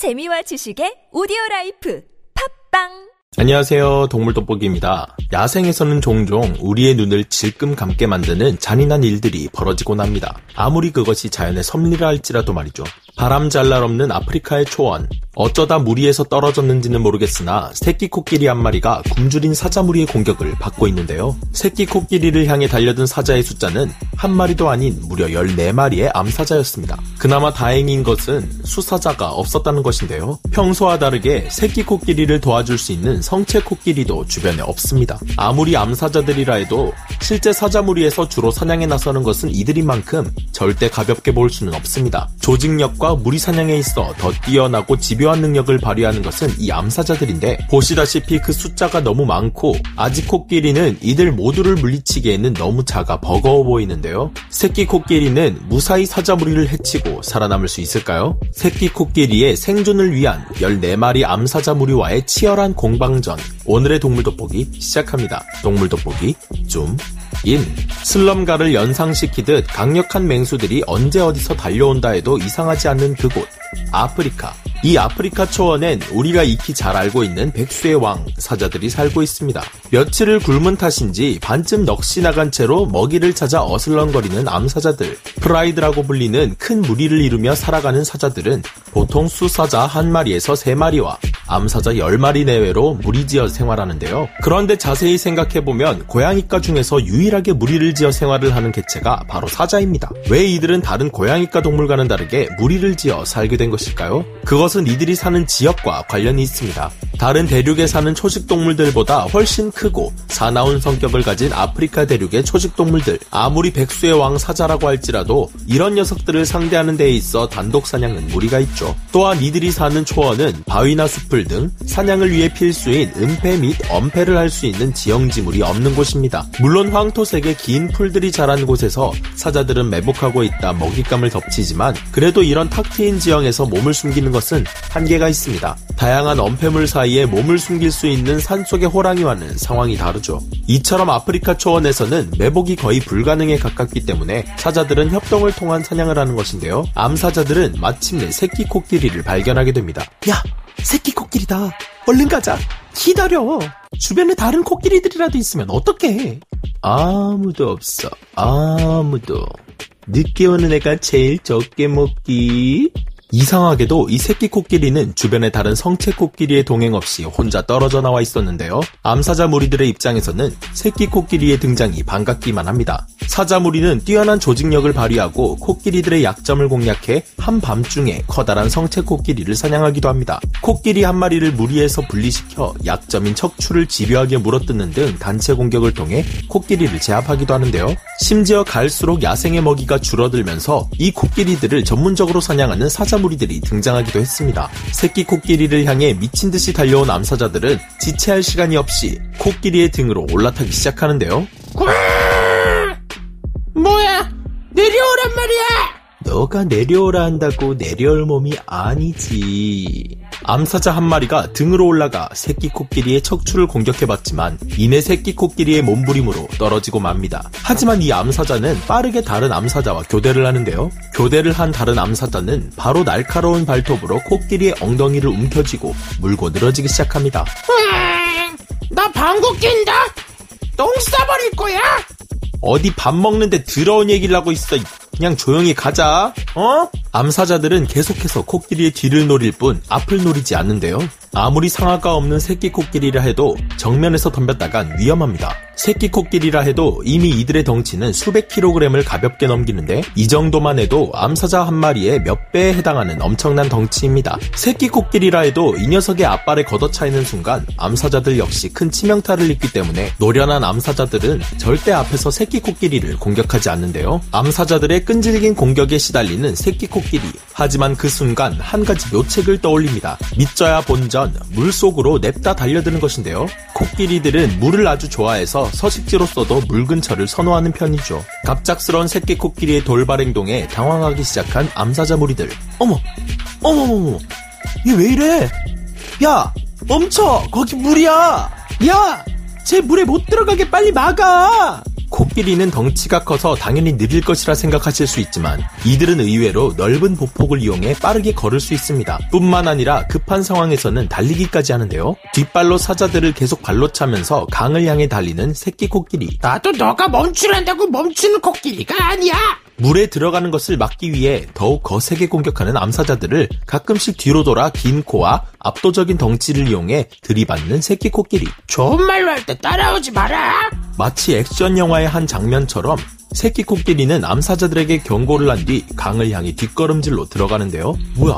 재미와 지식의 오디오 라이프 팟빵 안녕하세요. 동물 돋보기입니다. 야생에서는 종종 우리의 눈을 질끔 감게 만드는 잔인한 일들이 벌어지곤 합니다. 아무리 그것이 자연의 섭리라 할지라도 말이죠. 바람 잘 날 없는 아프리카의 초원. 어쩌다 무리에서 떨어졌는지는 모르겠으나 새끼 코끼리 한 마리가 굶주린 사자 무리의 공격을 받고 있는데요. 새끼 코끼리를 향해 달려든 사자의 숫자는 한 마리도 아닌 무려 14마리의 암사자였습니다. 그나마 다행인 것은 수사자가 없었다는 것인데요. 평소와 다르게 새끼 코끼리를 도와줄 수 있는 성체 코끼리도 주변에 없습니다. 아무리 암사자들이라 해도 실제 사자 무리에서 주로 사냥에 나서는 것은 이들인 만큼 절대 가볍게 볼 수는 없습니다. 조직력 과 무리 사냥에 있어 더 뛰어나고 집요한 능력을 발휘하는 것은 이 암사자들인데 보시다시피 그 숫자가 너무 많고 아직 코끼리는 이들 모두를 물리치기에는 너무 작아 버거워 보이는데요. 새끼 코끼리는 무사히 사자무리를 해치고 살아남을 수 있을까요? 새끼 코끼리의 생존을 위한 14마리 암사자 무리와의 치열한 공방전. 오늘의 동물 돋보기 시작합니다. 동물 돋보기 줌 인. 슬럼가를 연상시키듯 강력한 맹수들이 언제 어디서 달려온다 해도 이상하지 않는 그곳. 아프리카. 이 아프리카 초원엔 우리가 익히 잘 알고 있는 백수의 왕 사자들이 살고 있습니다. 며칠을 굶은 탓인지 반쯤 넋이 나간 채로 먹이를 찾아 어슬렁거리는 암사자들. 프라이드라고 불리는 큰 무리를 이루며 살아가는 사자들은 보통 수사자 한 마리에서 세 마리와 암사자 10마리 내외로 무리지어 생활하는데요. 그런데 자세히 생각해보면 고양이과 중에서 유일하게 무리를 지어 생활을 하는 개체가 바로 사자입니다. 왜 이들은 다른 고양이과 동물과는 다르게 무리를 지어 살게 된 것일까요? 그것은 이들이 사는 지역과 관련이 있습니다. 다른 대륙에 사는 초식 동물들보다 훨씬 크고 사나운 성격을 가진 아프리카 대륙의 초식 동물들. 아무리 백수의 왕 사자라고 할지라도 이런 녀석들을 상대하는 데에 있어 단독 사냥은 무리가 있죠. 또한 이들이 사는 초원은 바위나 숲을 등 사냥을 위해 필수인 은폐 및 엄폐를 할 수 있는 지형지물이 없는 곳입니다. 물론 황토색의 긴 풀들이 자란 곳에서 사자들은 매복하고 있다 먹잇감을 덮치지만 그래도 이런 탁 트인 지형에서 몸을 숨기는 것은 한계가 있습니다. 다양한 엄폐물 사이에 몸을 숨길 수 있는 산속의 호랑이와는 상황이 다르죠. 이처럼 아프리카 초원에서는 매복이 거의 불가능에 가깝기 때문에 사자들은 협동을 통한 사냥을 하는 것인데요. 암사자들은 마침내 새끼 코끼리를 발견하게 됩니다. 야! 새끼 코끼리다. 얼른 가자. 기다려. 주변에 다른 코끼리들이라도 있으면 어떡해. 아무도 없어. 아무도. 늦게 오는 애가 제일 적게 먹기. 이상하게도 이 새끼 코끼리는 주변의 다른 성체 코끼리의 동행 없이 혼자 떨어져 나와 있었는데요. 암사자 무리들의 입장에서는 새끼 코끼리의 등장이 반갑기만 합니다. 사자 무리는 뛰어난 조직력을 발휘하고 코끼리들의 약점을 공략해 한밤중에 커다란 성체 코끼리를 사냥하기도 합니다. 코끼리 한 마리를 무리에서 분리시켜 약점인 척추를 집요하게 물어뜯는 등 단체 공격을 통해 코끼리를 제압하기도 하는데요. 심지어 갈수록 야생의 먹이가 줄어들면서 이 코끼리들을 전문적으로 사냥하는 사자 무리들이 등장하기도 했습니다. 새끼 코끼리를 향해 미친 듯이 달려온 암사자들은 지체할 시간이 없이 코끼리의 등으로 올라타기 시작하는데요. 뭐야? 내려오란 말이야! 너가 내려오라 한다고 내려올 몸이 아니지. 암사자 한 마리가 등으로 올라가 새끼 코끼리의 척추를 공격해봤지만 이내 새끼 코끼리의 몸부림으로 떨어지고 맙니다. 하지만 이 암사자는 빠르게 다른 암사자와 교대를 하는데요. 교대를 한 다른 암사자는 바로 날카로운 발톱으로 코끼리의 엉덩이를 움켜쥐고 물고 늘어지기 시작합니다. 으앙, 나 방구 낀다! 똥 싸버릴 거야! 어디 밥 먹는데 더러운 얘기를 하고 있어. 그냥 조용히 가자. 어? 암사자들은 계속해서 코끼리의 뒤를 노릴 뿐 앞을 노리지 않는데요. 아무리 상아가 없는 새끼 코끼리라 해도 정면에서 덤볐다간 위험합니다. 새끼 코끼리라 해도 이미 이들의 덩치는 수백 킬로그램을 가볍게 넘기는데 이 정도만 해도 암사자 한 마리에 몇 배에 해당하는 엄청난 덩치입니다. 새끼 코끼리라 해도 이 녀석의 앞발에 걷어차이는 순간 암사자들 역시 큰 치명타를 입기 때문에 노련한 암사자들은 절대 앞에서 새끼 코끼리를 공격하지 않는데요. 암사자들의 끈질긴 공격에 시달리는 새끼 코끼리. 하지만 그 순간 한 가지 묘책을 떠올립니다. 믿져야 본전 물속으로 냅다 달려드는 것인데요. 코끼리들은 물을 아주 좋아해서 서식지로서도 물 근처를 선호하는 편이죠. 갑작스러운 새끼 코끼리의 돌발 행동에 당황하기 시작한 암사자 무리들. 어머, 어머머머, 얘 왜 이래? 야, 멈춰! 거기 물이야! 야! 제 물에 못 들어가게 빨리 막아! 코끼리는 덩치가 커서 당연히 느릴 것이라 생각하실 수 있지만 이들은 의외로 넓은 보폭을 이용해 빠르게 걸을 수 있습니다. 뿐만 아니라 급한 상황에서는 달리기까지 하는데요. 뒷발로 사자들을 계속 발로 차면서 강을 향해 달리는 새끼 코끼리. 나도 너가 멈추란다고 멈추는 코끼리가 아니야. 물에 들어가는 것을 막기 위해 더욱 거세게 공격하는 암사자들을 가끔씩 뒤로 돌아 긴 코와 압도적인 덩치를 이용해 들이받는 새끼 코끼리. 좋은 말로 할 때 따라오지 마라. 마치 액션 영화의 한 장면처럼 새끼 코끼리는 암사자들에게 경고를 한 뒤 강을 향해 뒷걸음질로 들어가는데요. 뭐야?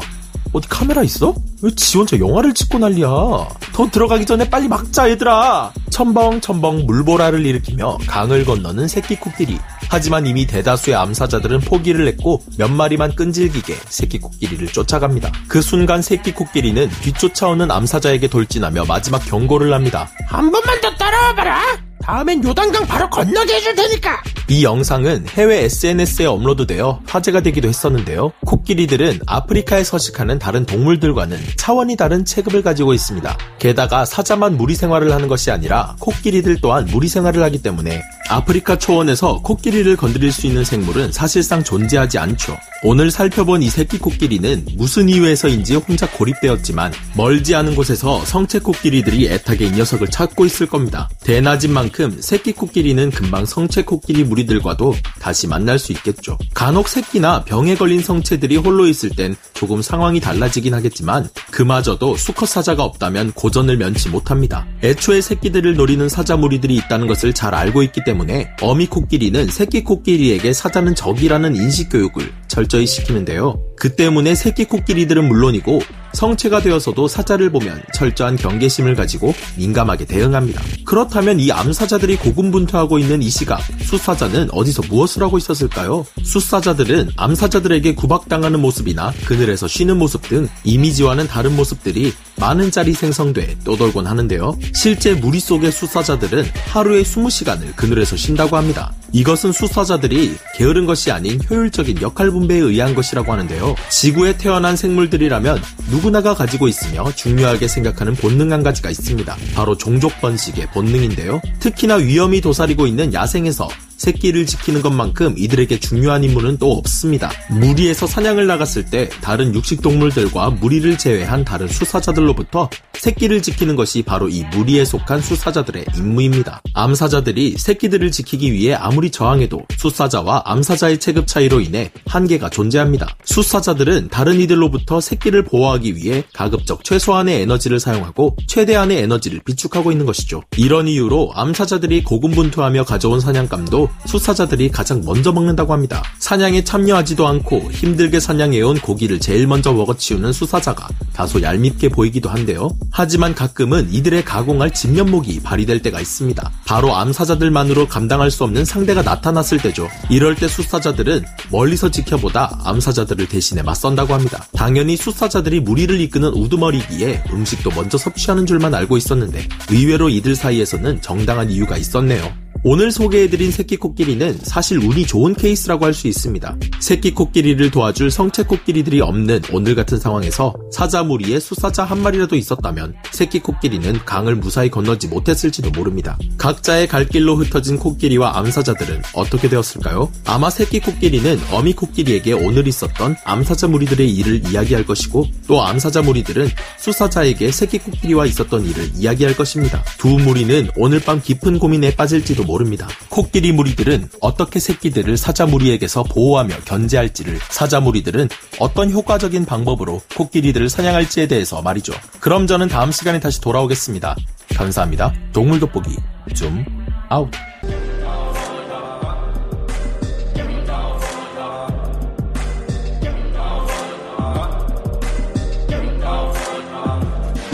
어디 카메라 있어? 왜 지 혼자 영화를 찍고 난리야? 더 들어가기 전에 빨리 막자 얘들아! 첨벙첨벙 물보라를 일으키며 강을 건너는 새끼 코끼리. 하지만 이미 대다수의 암사자들은 포기를 했고 몇 마리만 끈질기게 새끼 코끼리를 쫓아갑니다. 그 순간 새끼 코끼리는 뒤쫓아오는 암사자에게 돌진하며 마지막 경고를 합니다. 한 번만 더 따라와봐라. 다음엔 요단강 바로 건너게 해줄 테니까. 이 영상은 해외 SNS에 업로드되어 화제가 되기도 했었는데요. 코끼리들은 아프리카에 서식하는 다른 동물들과는 차원이 다른 체급을 가지고 있습니다. 게다가 사자만 무리 생활을 하는 것이 아니라 코끼리들 또한 무리 생활을 하기 때문에 아프리카 초원에서 코끼리를 건드릴 수 있는 생물은 사실상 존재하지 않죠. 오늘 살펴본 이 새끼 코끼리는 무슨 이유에서인지 혼자 고립되었지만 멀지 않은 곳에서 성체 코끼리들이 애타게 이 녀석을 찾고 있을 겁니다. 대낮인 만큼 새끼 코끼리는 금방 성체 코끼리 무리 들과도 다시 만날 수 있겠죠. 간혹 새끼나 병에 걸린 성체들이 홀로 있을 땐 조금 상황이 달라지긴 하겠지만 그마저도 수컷 사자가 없다면 고전을 면치 못합니다. 애초에 새끼들을 노리는 사자 무리들이 있다는 것을 잘 알고 있기 때문에 어미 코끼리는 새끼 코끼리에게 사자는 적이라는 인식 교육을 철저히 시키는데요. 그 때문에 새끼 코끼리들은 물론이고 성체가 되어서도 사자를 보면 철저한 경계심을 가지고 민감하게 대응합니다. 그렇다면 이 암사자들이 고군분투하고 있는 이 시각, 숫사자는 어디서 무엇을 하고 있었을까요? 숫사자들은 암사자들에게 구박당하는 모습이나 그늘에서 쉬는 모습 등 이미지와는 다른 모습들이 많은 짤이 생성돼 떠돌곤 하는데요. 실제 무리 속의 숫사자들은 하루에 20시간을 그늘에서 쉰다고 합니다. 이것은 숫사자들이 게으른 것이 아닌 효율적인 역할 분배에 의한 것이라고 하는데요. 지구에 태어난 생물들이라면 누구나가 가지고 있으며 중요하게 생각하는 본능 한 가지가 있습니다. 바로 종족 번식의 본능인데요. 특히나 위험이 도사리고 있는 야생에서 새끼를 지키는 것만큼 이들에게 중요한 임무는 또 없습니다. 무리에서 사냥을 나갔을 때 다른 육식동물들과 무리를 제외한 다른 수사자들로부터 새끼를 지키는 것이 바로 이 무리에 속한 수사자들의 임무입니다. 암사자들이 새끼들을 지키기 위해 아무리 저항해도 수사자와 암사자의 체급 차이로 인해 한계가 존재합니다. 수사자들은 다른 이들로부터 새끼를 보호하기 위해 가급적 최소한의 에너지를 사용하고 최대한의 에너지를 비축하고 있는 것이죠. 이런 이유로 암사자들이 고군분투하며 가져온 사냥감도 수사자들이 가장 먼저 먹는다고 합니다. 사냥에 참여하지도 않고 힘들게 사냥해온 고기를 제일 먼저 먹어치우는 수사자가 다소 얄밉게 보이기도 한데요. 하지만 가끔은 이들의 가공할 진면목이 발휘될 때가 있습니다. 바로 암사자들만으로 감당할 수 없는 상대가 나타났을 때죠. 이럴 때 수사자들은 멀리서 지켜보다 암사자들을 대신해 맞선다고 합니다. 당연히 수사자들이 무리를 이끄는 우두머리기에 음식도 먼저 섭취하는 줄만 알고 있었는데 의외로 이들 사이에서는 정당한 이유가 있었네요. 오늘 소개해드린 새끼 코끼리는 사실 운이 좋은 케이스라고 할 수 있습니다. 새끼 코끼리를 도와줄 성체 코끼리들이 없는 오늘 같은 상황에서 사자 무리에 수사자 한 마리라도 있었다면 새끼 코끼리는 강을 무사히 건너지 못했을지도 모릅니다. 각자의 갈 길로 흩어진 코끼리와 암사자들은 어떻게 되었을까요? 아마 새끼 코끼리는 어미 코끼리에게 오늘 있었던 암사자 무리들의 일을 이야기할 것이고 또 암사자 무리들은 수사자에게 새끼 코끼리와 있었던 일을 이야기할 것입니다. 두 무리는 오늘 밤 깊은 고민에 빠질지도 모릅니다. 코끼리 무리들은 어떻게 새끼들을 사자 무리에게서 보호하며 견제할지를 사자 무리들은 어떤 효과적인 방법으로 코끼리들을 사냥할지에 대해서 말이죠. 그럼 저는 다음 시간에 다시 돌아오겠습니다. 감사합니다. 동물 돋보기 좀 아웃.